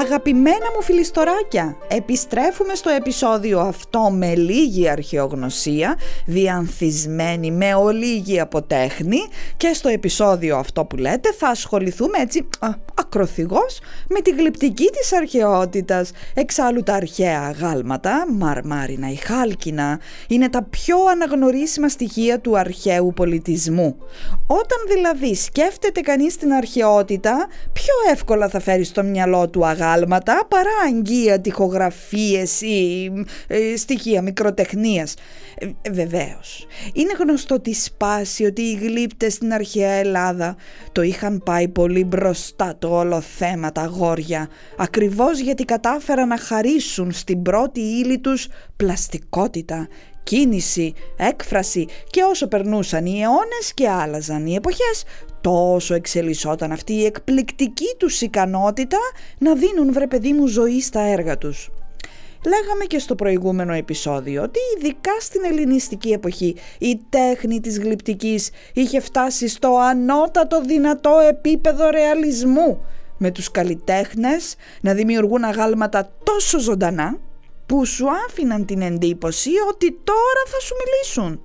Αγαπημένα μου φιλιστοράκια, επιστρέφουμε στο επεισόδιο αυτό με λίγη αρχαιογνωσία, διανθισμένη με ολίγη αποτέχνη και στο επεισόδιο αυτό που λέτε θα ασχοληθούμε έτσι α, ακροθυγός με τη γλυπτική της αρχαιότητας. Εξάλλου τα αρχαία γάλματα, μαρμάρινα ή χάλκινα, είναι τα πιο αναγνωρίσιμα στοιχεία του αρχαίου πολιτισμού. Όταν δηλαδή σκέφτεται κανείς την αρχαιότητα, πιο εύκολα θα φέρει στο μυαλό του αγάλματα παρά αγγεία τυχογραφίες ή ε, στοιχεία μικροτεχνίας. Ε, βεβαίως, είναι γνωστό τη σπάση ότι οι γλύπτες στην αρχαία Ελλάδα το είχαν πάει πολύ μπροστά το όλο θέμα τα αγόρια, ακριβώς γιατί κατάφεραν να χαρίσουν στην πρώτη ύλη τους πλαστικότητα κίνηση, έκφραση και όσο περνούσαν οι αιώνες και άλλαζαν οι εποχές, τόσο εξελισσόταν αυτή η εκπληκτική τους ικανότητα να δίνουν βρε παιδί μου ζωή στα έργα τους. Λέγαμε και στο προηγούμενο επεισόδιο ότι ειδικά στην ελληνιστική εποχή η τέχνη της γλυπτικής είχε φτάσει στο ανώτατο δυνατό επίπεδο ρεαλισμού με τους καλλιτέχνες να δημιουργούν αγάλματα τόσο ζωντανά που σου άφηναν την εντύπωση ότι τώρα θα σου μιλήσουν.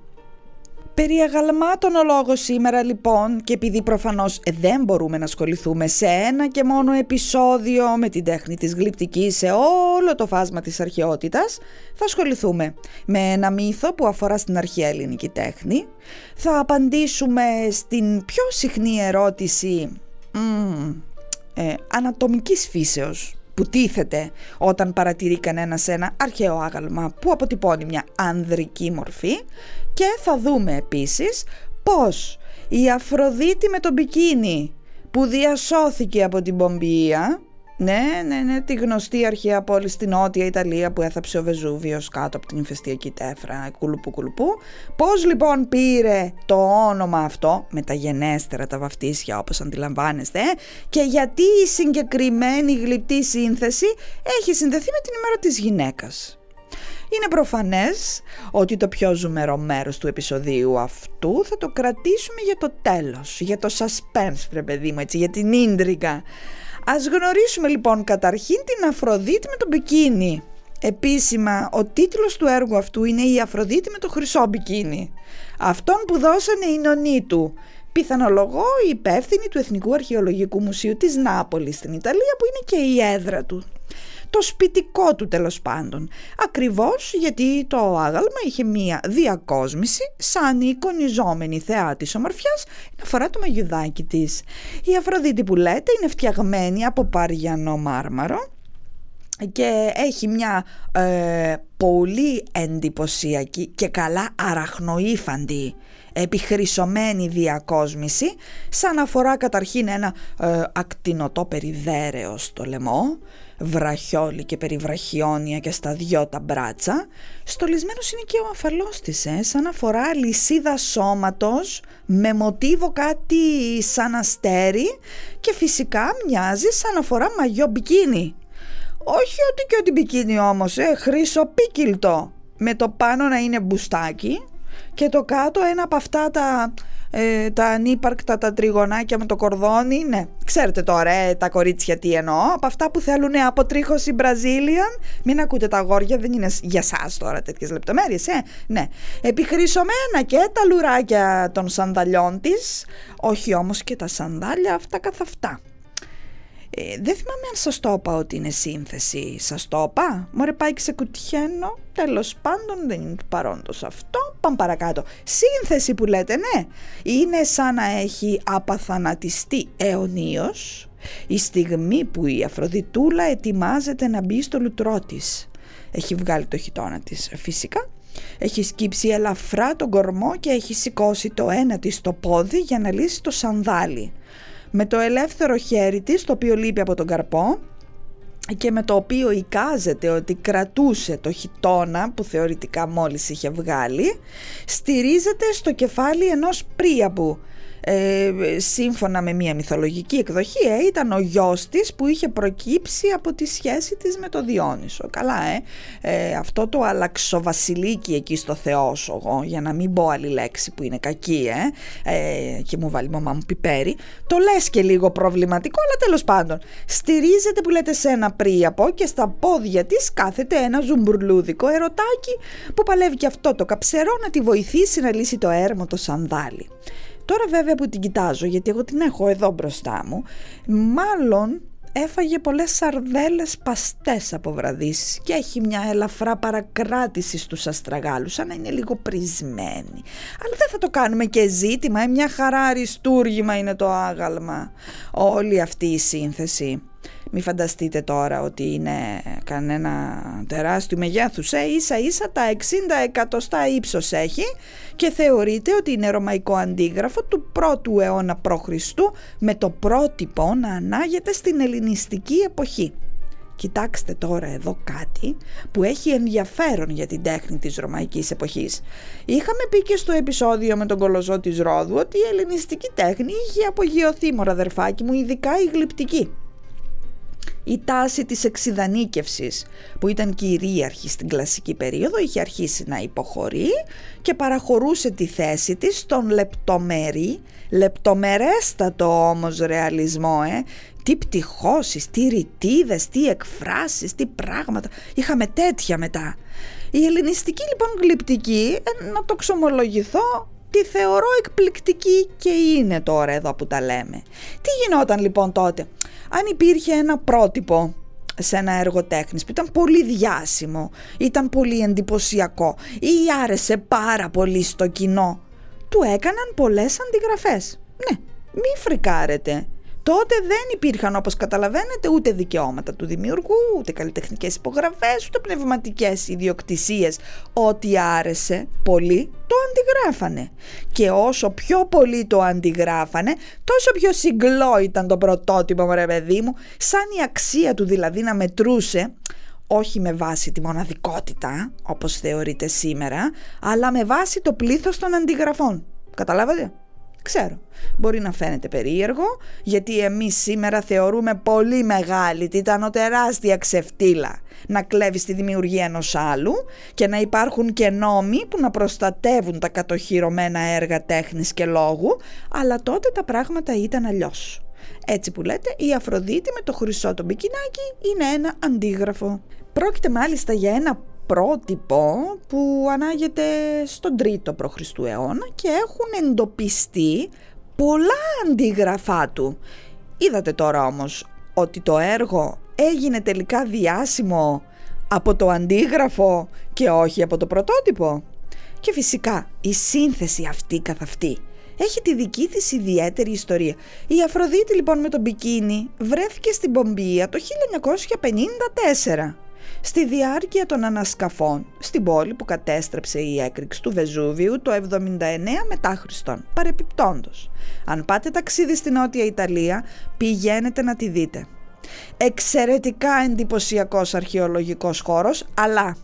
Περί αγαλμάτων ο λόγος σήμερα λοιπόν και επειδή προφανώς δεν μπορούμε να ασχοληθούμε σε ένα και μόνο επεισόδιο με την τέχνη της γλυπτικής σε όλο το φάσμα της αρχαιότητας θα ασχοληθούμε με ένα μύθο που αφορά στην αρχαία ελληνική τέχνη. Θα απαντήσουμε στην πιο συχνή ερώτηση μ, ε, ανατομικής φύσεως που τίθεται όταν παρατηρεί κανένα ένα αρχαίο άγαλμα που αποτυπώνει μια ανδρική μορφή και θα δούμε επίσης πως η Αφροδίτη με τον μπικίνι που διασώθηκε από την Πομπία ναι, ναι, ναι, τη γνωστή αρχαία πόλη στην Νότια Ιταλία που έθαψε ο Βεζούβιος κάτω από την ηφαιστειακή τέφρα, κουλουπού κουλουπού. Πώς λοιπόν πήρε το όνομα αυτό, με τα γενέστερα τα βαφτίσια όπως αντιλαμβάνεστε, και γιατί η συγκεκριμένη γλυπτή σύνθεση έχει συνδεθεί με την ημέρα της γυναίκας. Είναι προφανές ότι το πιο ζουμερό μέρος του επεισοδίου αυτού θα το κρατήσουμε για το τέλος, για το suspense, βρε παιδί μου, έτσι, για την ίντρικα. Ας γνωρίσουμε λοιπόν καταρχήν την Αφροδίτη με τον μπικίνι. Επίσημα, ο τίτλος του έργου αυτού είναι «Η Αφροδίτη με το χρυσό μπικίνι». Αυτόν που δώσανε οι νονοί του. Πιθανολογώ η υπεύθυνη του Εθνικού Αρχαιολογικού Μουσείου της Νάπολης στην Ιταλία που είναι και η έδρα του το σπιτικό του τέλος πάντων. Ακριβώς γιατί το άγαλμα είχε μία διακόσμηση σαν η εικονιζόμενη θεά της ομορφιάς να φορά το μαγιουδάκι της. Η Αφροδίτη που λέτε είναι φτιαγμένη από παριανό μάρμαρο και έχει μια ε, πολύ εντυπωσιακή και καλά αραχνοήφαντη επιχρυσωμένη διακόσμηση σαν αφορά καταρχήν ένα ε, ακτινοτό περιδέρεο στο λαιμό βραχιόλι και περιβραχιόνια και στα δυο τα μπράτσα, στολισμένος είναι και ο αφαλός της, ε, σαν αφορά λυσίδα σώματος με μοτίβο κάτι σαν αστέρι και φυσικά μοιάζει σαν αφορά μαγιό μπικίνι. Όχι ότι και ότι μπικίνι όμως, ε, χρυσοπίκυλτο, με το πάνω να είναι μπουστάκι και το κάτω ένα από αυτά τα ε, τα ανύπαρκτα τα τριγωνάκια με το κορδόνι, ναι, ξέρετε τώρα ε, τα κορίτσια τι εννοώ, από αυτά που θέλουν αποτρίχωση Brazilian, μην ακούτε τα αγόρια, δεν είναι για σας τώρα τέτοιες λεπτομέρειες, ε, ναι, επιχρυσωμένα και τα λουράκια των σανδαλιών της, όχι όμως και τα σανδάλια αυτά καθ' αυτά. Ε, δεν θυμάμαι αν σας το είπα ότι είναι σύνθεση. Σας το είπα. Μωρέ πάει και σε κουτιένω. Τέλος πάντων δεν είναι του παρόντος αυτό. Πάμε παρακάτω. Σύνθεση που λέτε ναι. Είναι σαν να έχει απαθανατιστεί αιωνίως η στιγμή που η Αφροδιτούλα ετοιμάζεται να μπει στο λουτρό της. Έχει βγάλει το χιτόνα της φυσικά έχει σκύψει ελαφρά τον κορμό και έχει σηκώσει το ένα της το πόδι για να λύσει το σανδάλι με το ελεύθερο χέρι της, το οποίο λείπει από τον καρπό και με το οποίο εικάζεται ότι κρατούσε το χιτόνα που θεωρητικά μόλις είχε βγάλει, στηρίζεται στο κεφάλι ενός πρίαμπου, ε, σύμφωνα με μια μυθολογική εκδοχή ε, ήταν ο γιος της που είχε προκύψει από τη σχέση της με το Διόνυσο. Καλά ε, ε αυτό το αλλαξοβασιλίκι εκεί στο Θεόσογο για να μην πω άλλη λέξη που είναι κακή ε, ε και μου βάλει η μαμά μου πιπέρι το λες και λίγο προβληματικό αλλά τέλος πάντων στηρίζεται που λέτε σε ένα πρίαπο και στα πόδια της κάθεται ένα ζουμπουρλούδικο ερωτάκι που παλεύει και αυτό το καψερό να τη βοηθήσει να λύσει το έρμο το σανδάλι. Τώρα βέβαια που την κοιτάζω, γιατί εγώ την έχω εδώ μπροστά μου, μάλλον έφαγε πολλές σαρδέλες παστές από βραδύσεις και έχει μια ελαφρά παρακράτηση στους αστραγάλους, σαν να είναι λίγο πρισμένη. Αλλά δεν θα το κάνουμε και ζήτημα, ε, μια χαρά αριστούργημα είναι το άγαλμα. Όλη αυτή η σύνθεση. Μη φανταστείτε τώρα ότι είναι κανένα τεράστιο μεγέθους, ε, ίσα ίσα τα 60 εκατοστά ύψος έχει και θεωρείται ότι είναι ρωμαϊκό αντίγραφο του πρώτου αιώνα π.Χ. με το πρότυπο να ανάγεται στην ελληνιστική εποχή. Κοιτάξτε τώρα εδώ κάτι που έχει ενδιαφέρον για την τέχνη της ρωμαϊκής εποχής. Είχαμε πει και στο επεισόδιο με τον κολοζό της Ρόδου ότι η ελληνιστική τέχνη είχε απογειωθεί μωραδερφάκι μου, ειδικά η γλυπτική η τάση της εξειδανίκευσης που ήταν κυρίαρχη στην κλασική περίοδο είχε αρχίσει να υποχωρεί και παραχωρούσε τη θέση της στον λεπτομερή, λεπτομερέστατο όμως ρεαλισμό ε, τι πτυχώσεις, τι ρητίδες, τι εκφράσεις, τι πράγματα. Είχαμε τέτοια μετά. Η ελληνιστική λοιπόν γλυπτική, ε, να το ξομολογηθώ, τη θεωρώ εκπληκτική και είναι τώρα εδώ που τα λέμε. Τι γινόταν λοιπόν τότε; Αν υπήρχε ένα πρότυπο σε ένα έργο τέχνης που ήταν πολύ διάσημο, ήταν πολύ εντυπωσιακό ή άρεσε πάρα πολύ στο κοινό, του έκαναν πολλές αντιγραφές. Ναι, μη φρικάρετε τότε δεν υπήρχαν όπως καταλαβαίνετε ούτε δικαιώματα του δημιουργού, ούτε καλλιτεχνικές υπογραφές, ούτε πνευματικές ιδιοκτησίες. Ό,τι άρεσε πολύ το αντιγράφανε. Και όσο πιο πολύ το αντιγράφανε, τόσο πιο συγκλό ήταν το πρωτότυπο μωρέ παιδί μου, σαν η αξία του δηλαδή να μετρούσε όχι με βάση τη μοναδικότητα, όπως θεωρείται σήμερα, αλλά με βάση το πλήθος των αντιγραφών. Καταλάβατε; Ξέρω, μπορεί να φαίνεται περίεργο, γιατί εμείς σήμερα θεωρούμε πολύ μεγάλη ήταν τεράστια ξεφτύλα να κλέβεις τη δημιουργία ενός άλλου και να υπάρχουν και νόμοι που να προστατεύουν τα κατοχυρωμένα έργα τέχνης και λόγου, αλλά τότε τα πράγματα ήταν αλλιώς. Έτσι που λέτε, η Αφροδίτη με το χρυσό το μπικινάκι είναι ένα αντίγραφο. Πρόκειται μάλιστα για ένα πρότυπο που ανάγεται στον 3ο π.Χ. αιώνα και έχουν εντοπιστεί πολλά αντίγραφά του. Είδατε τώρα όμως ότι το έργο έγινε τελικά διάσημο από το αντίγραφο και όχι από το πρωτότυπο; Και φυσικά η σύνθεση αυτή καθ' αυτή έχει τη δική της ιδιαίτερη ιστορία. Η Αφροδίτη λοιπόν με τον μπικίνι βρέθηκε στην Πομπία το 1954 στη διάρκεια των ανασκαφών στην πόλη που κατέστρεψε η έκρηξη του Βεζούβιου το 79 μετά Χριστόν. Παρεπιπτόντος, αν πάτε ταξίδι στη Νότια Ιταλία, πηγαίνετε να τη δείτε. Εξαιρετικά εντυπωσιακός αρχαιολογικός χώρος, αλλά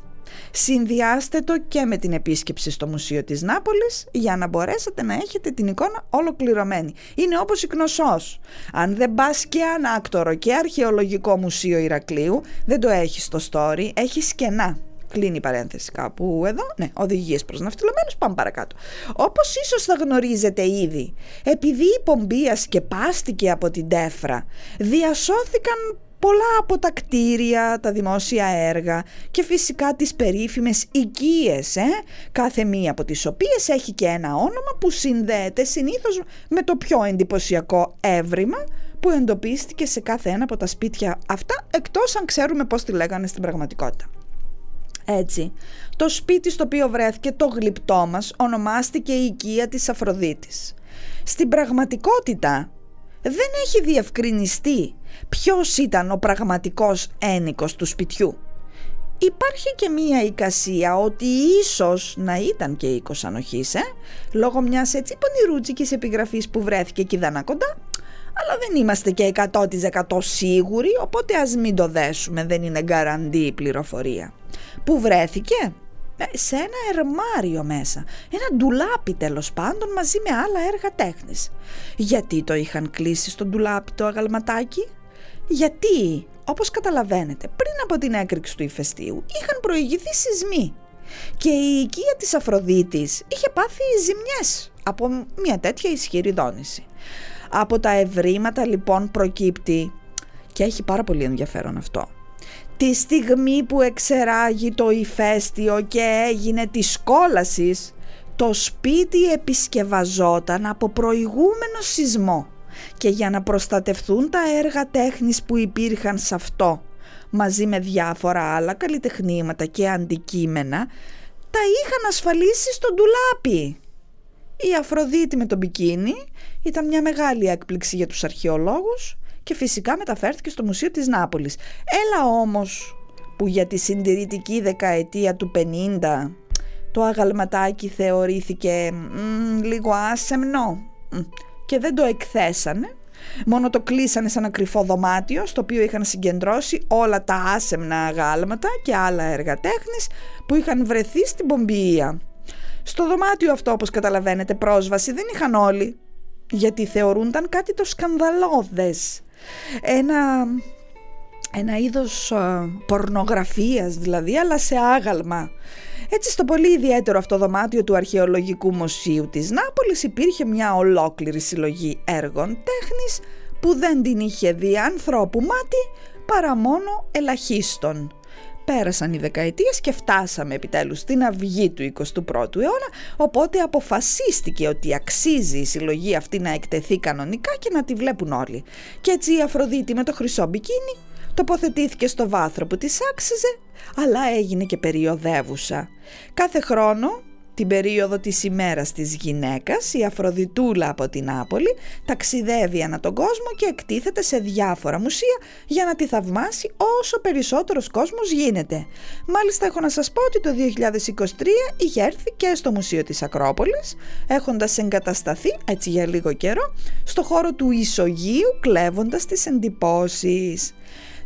Συνδυάστε το και με την επίσκεψη στο Μουσείο της Νάπολης για να μπορέσετε να έχετε την εικόνα ολοκληρωμένη. Είναι όπως η Κνωσός. Αν δεν πας και ανάκτορο και αρχαιολογικό μουσείο Ηρακλείου, δεν το έχεις στο story, έχεις σκενά. Κλείνει η παρένθεση κάπου εδώ. Ναι, οδηγίες προς ναυτιλωμένους. Πάμε παρακάτω. Όπως ίσως θα γνωρίζετε ήδη, επειδή η Πομπίας σκεπάστηκε από την Τέφρα, διασώθηκαν πολλά από τα κτίρια, τα δημόσια έργα και φυσικά τις περίφημες οικίες, ε; κάθε μία από τις οποίες έχει και ένα όνομα που συνδέεται συνήθως με το πιο εντυπωσιακό έβριμα που εντοπίστηκε σε κάθε ένα από τα σπίτια αυτά, εκτός αν ξέρουμε πώς τη λέγανε στην πραγματικότητα. Έτσι, το σπίτι στο οποίο βρέθηκε το γλυπτό μας ονομάστηκε η οικία της Αφροδίτης. Στην πραγματικότητα δεν έχει διευκρινιστεί ποιος ήταν ο πραγματικός ένικος του σπιτιού. Υπάρχει και μία εικασία ότι ίσως να ήταν και οίκος ανοχής, ε; λόγω μιας έτσι πονηρούτσικης επιγραφής που βρέθηκε εκεί δάνα κοντά, αλλά δεν είμαστε και 100% σίγουροι, οπότε ας μην το δέσουμε, δεν είναι γκαραντή η πληροφορία. Πού βρέθηκε; Ε, σε ένα ερμάριο μέσα, ένα ντουλάπι τέλος πάντων μαζί με άλλα έργα τέχνης. Γιατί το είχαν κλείσει στο ντουλάπι το αγαλματάκι; Γιατί, όπως καταλαβαίνετε, πριν από την έκρηξη του ηφαιστείου είχαν προηγηθεί σεισμοί και η οικία της Αφροδίτης είχε πάθει ζημιές από μια τέτοια ισχυρή δόνηση. Από τα ευρήματα λοιπόν προκύπτει και έχει πάρα πολύ ενδιαφέρον αυτό. Τη στιγμή που εξεράγει το ηφαίστειο και έγινε της κόλασης, το σπίτι επισκευαζόταν από προηγούμενο σεισμό και για να προστατευθούν τα έργα τέχνης που υπήρχαν σε αυτό μαζί με διάφορα άλλα καλλιτεχνήματα και αντικείμενα τα είχαν ασφαλίσει στο ντουλάπι. Η Αφροδίτη με τον μπικίνι ήταν μια μεγάλη έκπληξη για τους αρχαιολόγους και φυσικά μεταφέρθηκε στο Μουσείο της Νάπολης. Έλα όμως που για τη συντηρητική δεκαετία του 50 το αγαλματάκι θεωρήθηκε λίγο άσεμνο και δεν το εκθέσανε Μόνο το κλείσανε σε ένα κρυφό δωμάτιο στο οποίο είχαν συγκεντρώσει όλα τα άσεμνα αγάλματα και άλλα έργα τέχνης που είχαν βρεθεί στην Πομπιεία. Στο δωμάτιο αυτό όπως καταλαβαίνετε πρόσβαση δεν είχαν όλοι γιατί θεωρούνταν κάτι το σκανδαλώδες. Ένα, ένα είδος uh, πορνογραφίας δηλαδή αλλά σε άγαλμα έτσι στο πολύ ιδιαίτερο αυτό δωμάτιο του Αρχαιολογικού Μουσείου της Νάπολης υπήρχε μια ολόκληρη συλλογή έργων τέχνης που δεν την είχε δει ανθρώπου μάτι παρά μόνο ελαχίστων. Πέρασαν οι δεκαετίες και φτάσαμε επιτέλους στην αυγή του 21ου αιώνα, οπότε αποφασίστηκε ότι αξίζει η συλλογή αυτή να εκτεθεί κανονικά και να τη βλέπουν όλοι. Και έτσι η Αφροδίτη με το χρυσό μπικίνι τοποθετήθηκε στο βάθρο που της άξιζε, αλλά έγινε και περιοδεύουσα. Κάθε χρόνο, την περίοδο της ημέρας της γυναίκας, η Αφροδιτούλα από την Άπολη ταξιδεύει ανά τον κόσμο και εκτίθεται σε διάφορα μουσεία για να τη θαυμάσει όσο περισσότερος κόσμος γίνεται. Μάλιστα έχω να σας πω ότι το 2023 είχε έρθει και στο Μουσείο της Ακρόπολης, έχοντας εγκατασταθεί έτσι για λίγο καιρό στο χώρο του Ισογείου κλέβοντας τις εντυπώσεις.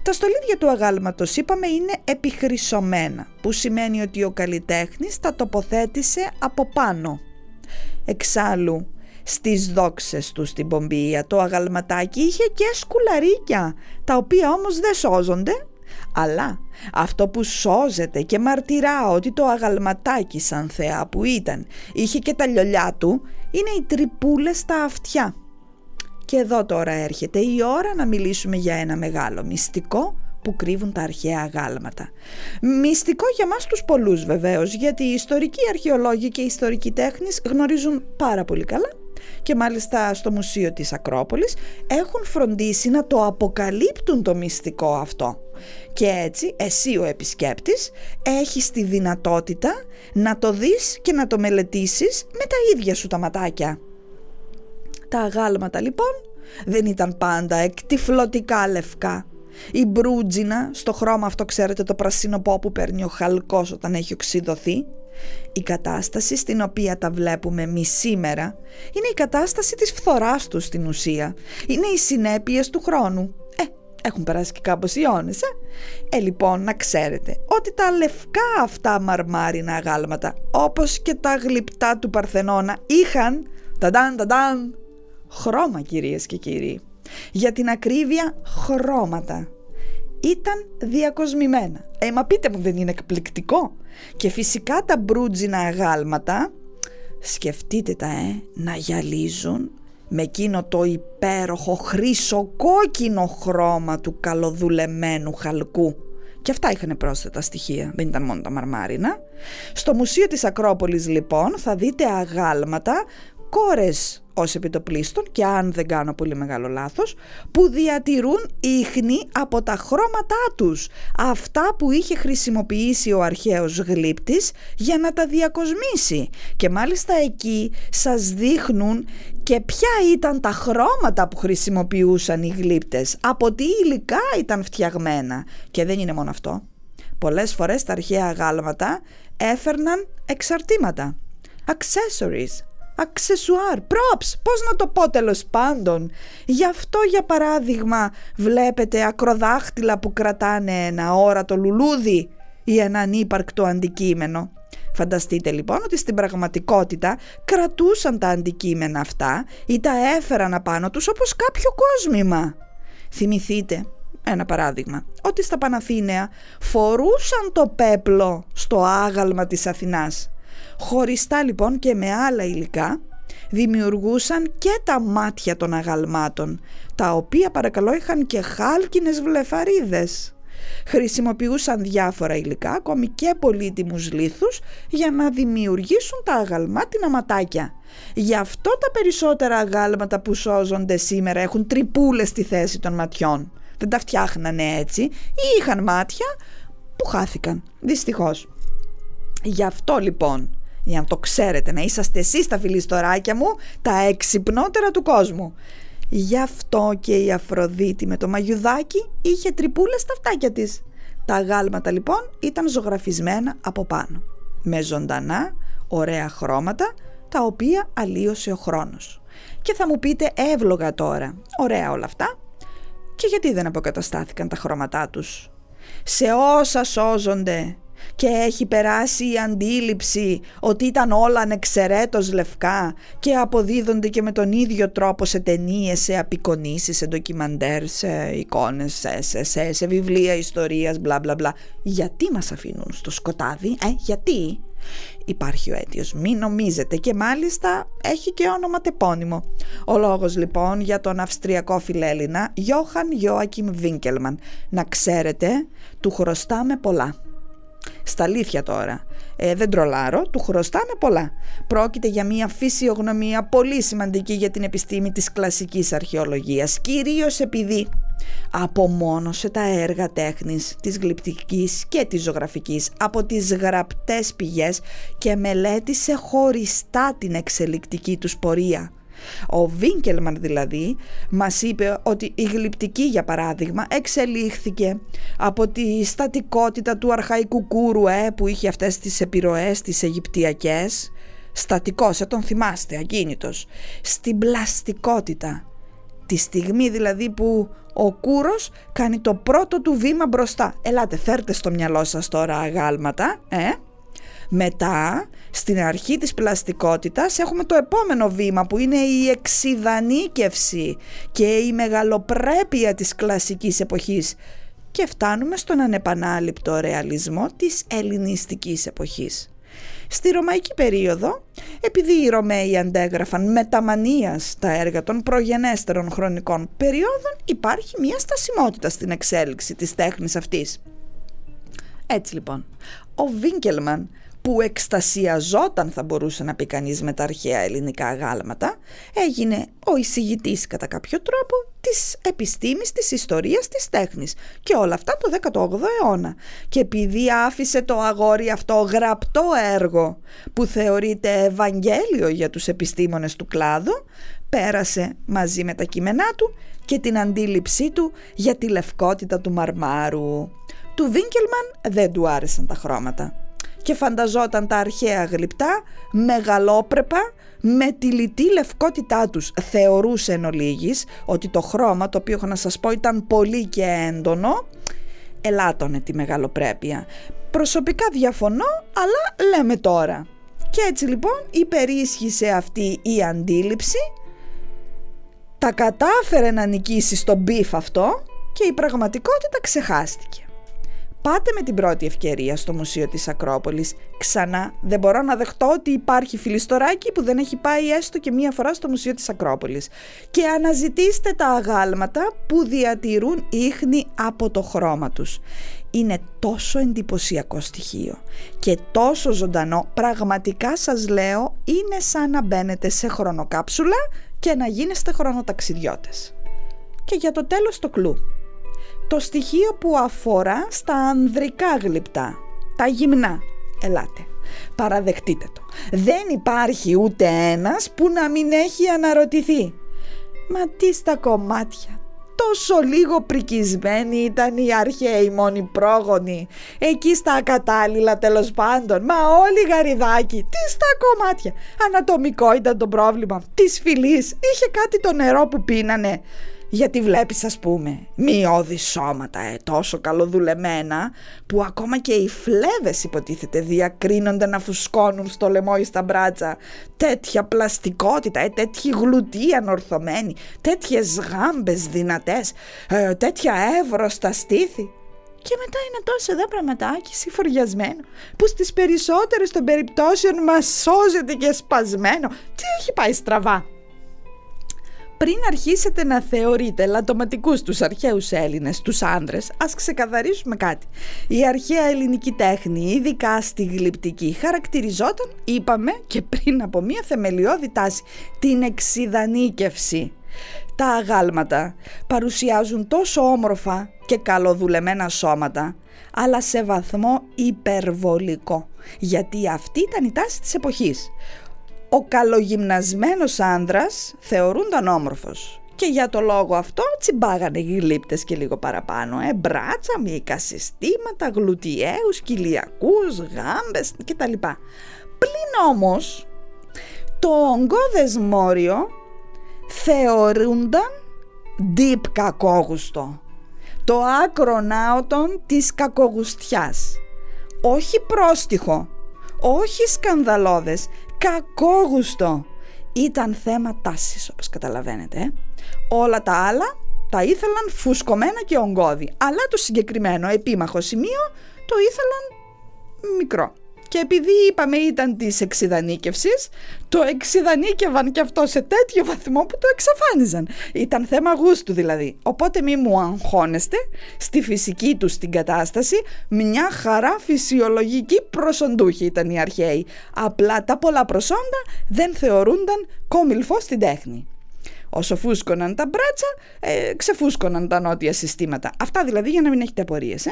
Τα στολίδια του αγάλματος είπαμε είναι επιχρυσωμένα, που σημαίνει ότι ο καλλιτέχνης τα τοποθέτησε από πάνω. Εξάλλου, στις δόξες του στην Πομπία το αγαλματάκι είχε και σκουλαρίκια, τα οποία όμως δεν σώζονται, αλλά αυτό που σώζεται και μαρτυρά ότι το αγαλματάκι σαν θεά που ήταν είχε και τα λιολιά του είναι οι τρυπούλες στα αυτιά. Και εδώ τώρα έρχεται η ώρα να μιλήσουμε για ένα μεγάλο μυστικό που κρύβουν τα αρχαία γάλματα. Μυστικό για μας τους πολλούς βεβαίως, γιατί οι ιστορικοί αρχαιολόγοι και οι ιστορικοί τέχνης γνωρίζουν πάρα πολύ καλά και μάλιστα στο Μουσείο της Ακρόπολης έχουν φροντίσει να το αποκαλύπτουν το μυστικό αυτό. Και έτσι εσύ ο επισκέπτης έχεις τη δυνατότητα να το δεις και να το μελετήσεις με τα ίδια σου τα ματάκια. Τα αγάλματα λοιπόν δεν ήταν πάντα εκτιφλωτικά λευκά. Η μπρούτζινα, στο χρώμα αυτό ξέρετε το πρασίνοπό που παίρνει ο χαλκός όταν έχει οξυδωθεί. Η κατάσταση στην οποία τα βλέπουμε εμείς σήμερα είναι η κατάσταση της φθοράς τους στην ουσία. Είναι οι συνέπειες του χρόνου. Ε, έχουν περάσει και κάπως οι αιώνες, ε. Ε, λοιπόν, να ξέρετε ότι τα λευκά αυτά μαρμάρινα αγάλματα, όπως και τα γλυπτά του Παρθενώνα, είχαν, ταντάν, ταντάν, χρώμα κυρίες και κύριοι. Για την ακρίβεια χρώματα. Ήταν διακοσμημένα. Ε, μα πείτε μου δεν είναι εκπληκτικό; Και φυσικά τα μπρούτζινα αγάλματα, σκεφτείτε τα ε, να γυαλίζουν με εκείνο το υπέροχο χρυσό κόκκινο χρώμα του καλοδουλεμένου χαλκού. Και αυτά είχαν πρόσθετα στοιχεία, δεν ήταν μόνο τα μαρμάρινα. Στο Μουσείο της Ακρόπολης λοιπόν θα δείτε αγάλματα κόρες ως επιτοπλίστων και αν δεν κάνω πολύ μεγάλο λάθος που διατηρούν ίχνη από τα χρώματά τους. Αυτά που είχε χρησιμοποιήσει ο αρχαίος γλύπτης για να τα διακοσμήσει. Και μάλιστα εκεί σας δείχνουν και ποια ήταν τα χρώματα που χρησιμοποιούσαν οι γλύπτες από τι υλικά ήταν φτιαγμένα. Και δεν είναι μόνο αυτό. Πολλές φορές τα αρχαία γάλματα έφερναν εξαρτήματα accessories αξεσουάρ, props, πώς να το πω τέλος πάντων. Γι' αυτό για παράδειγμα βλέπετε ακροδάχτυλα που κρατάνε ένα όρατο λουλούδι ή ένα ανύπαρκτο αντικείμενο. Φανταστείτε λοιπόν ότι στην πραγματικότητα κρατούσαν τα αντικείμενα αυτά ή τα έφεραν απάνω τους όπως κάποιο κόσμημα. Θυμηθείτε ένα παράδειγμα, ότι στα Παναθήναια φορούσαν το πέπλο στο άγαλμα της Αθηνάς. Χωριστά λοιπόν και με άλλα υλικά δημιουργούσαν και τα μάτια των αγαλμάτων, τα οποία παρακαλώ είχαν και χάλκινες βλεφαρίδες. Χρησιμοποιούσαν διάφορα υλικά, ακόμη και πολύτιμους λίθους, για να δημιουργήσουν τα αγαλμάτινα ματάκια. Γι' αυτό τα περισσότερα αγάλματα που σώζονται σήμερα έχουν τρυπούλες στη θέση των ματιών. Δεν τα φτιάχνανε έτσι ή είχαν μάτια που χάθηκαν, δυστυχώς. Γι' αυτό λοιπόν για να το ξέρετε, να είσαστε εσείς τα φιλιστοράκια μου, τα εξυπνότερα του κόσμου. Γι' αυτό και η Αφροδίτη με το μαγιουδάκι είχε τρυπούλες στα φτάκια της. Τα γάλματα λοιπόν ήταν ζωγραφισμένα από πάνω, με ζωντανά, ωραία χρώματα, τα οποία αλλίωσε ο χρόνος. Και θα μου πείτε εύλογα τώρα, ωραία όλα αυτά, και γιατί δεν αποκαταστάθηκαν τα χρώματά τους; Σε όσα σώζονται και έχει περάσει η αντίληψη ότι ήταν όλα ανεξαιρέτως λευκά και αποδίδονται και με τον ίδιο τρόπο σε ταινίες, σε απεικονίσεις, σε ντοκιμαντέρ, σε εικόνες, σε, σε, σε, σε βιβλία ιστορίας, μπλα μπλα μπλα. Γιατί μας αφήνουν στο σκοτάδι, ε, γιατί... Υπάρχει ο αίτιος, μην νομίζετε και μάλιστα έχει και όνομα τεπώνυμο. Ο λόγος λοιπόν για τον Αυστριακό φιλέλληνα Γιώχαν Γιώακιμ Βίνκελμαν. Να ξέρετε, του χρωστάμε πολλά. Στα αλήθεια τώρα. Ε, δεν τρολάρω, του χρωστάμε πολλά. Πρόκειται για μια φυσιογνωμία πολύ σημαντική για την επιστήμη της κλασικής αρχαιολογίας, κυρίως επειδή απομόνωσε τα έργα τέχνης της γλυπτικής και της ζωγραφικής από τις γραπτές πηγές και μελέτησε χωριστά την εξελικτική τους πορεία. Ο Βίνκελμαν δηλαδή μας είπε ότι η γλυπτική για παράδειγμα εξελίχθηκε από τη στατικότητα του αρχαϊκού κούρουε που είχε αυτές τις επιρροές τις Αιγυπτιακές. Στατικός, ε, τον θυμάστε, ακίνητος. Στην πλαστικότητα. Τη στιγμή δηλαδή που ο κούρος κάνει το πρώτο του βήμα μπροστά. Ελάτε φέρτε στο μυαλό σας τώρα αγάλματα ε; Μετά, στην αρχή της πλαστικότητας έχουμε το επόμενο βήμα που είναι η εξειδανίκευση και η μεγαλοπρέπεια της κλασικής εποχής και φτάνουμε στον ανεπανάληπτο ρεαλισμό της ελληνιστικής εποχής. Στη ρωμαϊκή περίοδο, επειδή οι Ρωμαίοι αντέγραφαν μεταμανίας τα έργα των προγενέστερων χρονικών περιόδων, υπάρχει μια στασιμότητα στην εξέλιξη της τέχνης αυτής. Έτσι λοιπόν, ο Βίνκελμαν που εκστασιαζόταν θα μπορούσε να πει κανείς με τα αρχαία ελληνικά γάλματα, έγινε ο εισηγητής κατά κάποιο τρόπο της επιστήμης, της ιστορίας, της τέχνης και όλα αυτά το 18ο αιώνα. Και επειδή άφησε το αγόρι αυτό γραπτό έργο που θεωρείται Ευαγγέλιο για τους επιστήμονες του κλάδου, πέρασε μαζί με τα κείμενά του και την αντίληψή του για τη λευκότητα του μαρμάρου. Του Βίνκελμαν δεν του άρεσαν τα χρώματα και φανταζόταν τα αρχαία γλυπτά μεγαλόπρεπα με τη λιτή λευκότητά τους. Θεωρούσε εν ολίγοις ότι το χρώμα, το οποίο έχω να σας πω ήταν πολύ και έντονο, ελάττωνε τη μεγαλοπρέπεια. Προσωπικά διαφωνώ, αλλά λέμε τώρα. Και έτσι λοιπόν υπερίσχυσε αυτή η αντίληψη, τα κατάφερε να νικήσει στον beef αυτό και η πραγματικότητα ξεχάστηκε. Πάτε με την πρώτη ευκαιρία στο Μουσείο της Ακρόπολης. Ξανά δεν μπορώ να δεχτώ ότι υπάρχει φιλιστοράκι που δεν έχει πάει έστω και μία φορά στο Μουσείο της Ακρόπολης. Και αναζητήστε τα αγάλματα που διατηρούν ίχνη από το χρώμα τους. Είναι τόσο εντυπωσιακό στοιχείο και τόσο ζωντανό, πραγματικά σας λέω, είναι σαν να μπαίνετε σε χρονοκάψουλα και να γίνεστε χρονοταξιδιώτες. Και για το τέλος το κλου το στοιχείο που αφορά στα ανδρικά γλυπτά, τα γυμνά. Ελάτε, παραδεχτείτε το. Δεν υπάρχει ούτε ένας που να μην έχει αναρωτηθεί. Μα τι στα κομμάτια, τόσο λίγο πρικισμένοι ήταν οι αρχαίοι μόνοι πρόγονοι, εκεί στα ακατάλληλα τέλος πάντων, μα όλοι γαριδάκι, τι στα κομμάτια. Ανατομικό ήταν το πρόβλημα, της φυλής, είχε κάτι το νερό που πίνανε. Γιατί βλέπεις ας πούμε μειώδη σώματα ε, τόσο καλοδουλεμένα που ακόμα και οι φλέβες υποτίθεται διακρίνονται να φουσκώνουν στο λαιμό ή στα μπράτσα τέτοια πλαστικότητα, ε, τέτοιοι γλουτοί ανορθωμένοι τέτοιες γάμπες δυνατές ε, τέτοια εύρωστα στήθη και μετά είναι τόσο εδώ πραγματάκι συμφοριασμένο που στις περισσότερες των περιπτώσεων μας σώζεται και σπασμένο. Τι έχει πάει στραβά; Πριν αρχίσετε να θεωρείτε λατωματικούς τους αρχαίους Έλληνες, τους άντρες, ας ξεκαθαρίσουμε κάτι. Η αρχαία ελληνική τέχνη, ειδικά στη γλυπτική, χαρακτηριζόταν, είπαμε και πριν από μια θεμελιώδη τάση, την εξειδανίκευση. Τα αγάλματα παρουσιάζουν τόσο όμορφα και καλοδουλεμένα σώματα, αλλά σε βαθμό υπερβολικό, γιατί αυτή ήταν η τάση της εποχής ο καλογυμνασμένος άνδρας θεωρούνταν όμορφος και για το λόγο αυτό τσιμπάγανε γλύπτες και λίγο παραπάνω, ε, μπράτσα, μυϊκά συστήματα, γλουτιαίους, κοιλιακούς, γάμπες κτλ. Πλην όμως το ογκώδες μόριο θεωρούνταν deep κακόγουστο, το άκρο νάωτον της κακογουστιάς. Όχι πρόστιχο, όχι σκανδαλώδες, κακόγουστο. Ήταν θέμα τάσης όπως καταλαβαίνετε. Ε. Όλα τα άλλα τα ήθελαν φουσκωμένα και ογκώδη. Αλλά το συγκεκριμένο επίμαχο σημείο το ήθελαν μικρό. Και επειδή είπαμε ήταν της εξειδανίκευσης, το εξειδανίκευαν και αυτό σε τέτοιο βαθμό που το εξαφάνιζαν. Ήταν θέμα γούστου δηλαδή. Οπότε μη μου αγχώνεστε, στη φυσική του την κατάσταση, μια χαρά φυσιολογική προσοντούχη ήταν οι αρχαίοι. Απλά τα πολλά προσόντα δεν θεωρούνταν κόμιλφο στην τέχνη. Όσο φούσκωναν τα μπράτσα, ε, ξεφούσκωναν τα νότια συστήματα. Αυτά δηλαδή για να μην έχετε απορίες. Ε.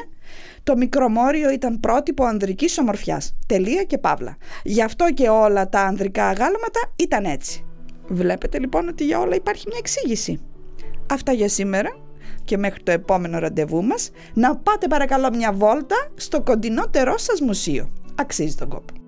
Το μικρό μόριο ήταν πρότυπο ανδρικής ομορφιάς. Τελεία και παύλα. Γι' αυτό και όλα τα ανδρικά αγάλματα ήταν έτσι. Βλέπετε λοιπόν ότι για όλα υπάρχει μια εξήγηση. Αυτά για σήμερα και μέχρι το επόμενο ραντεβού μας να πάτε παρακαλώ μια βόλτα στο κοντινότερό σας μουσείο. Αξίζει τον κόπο.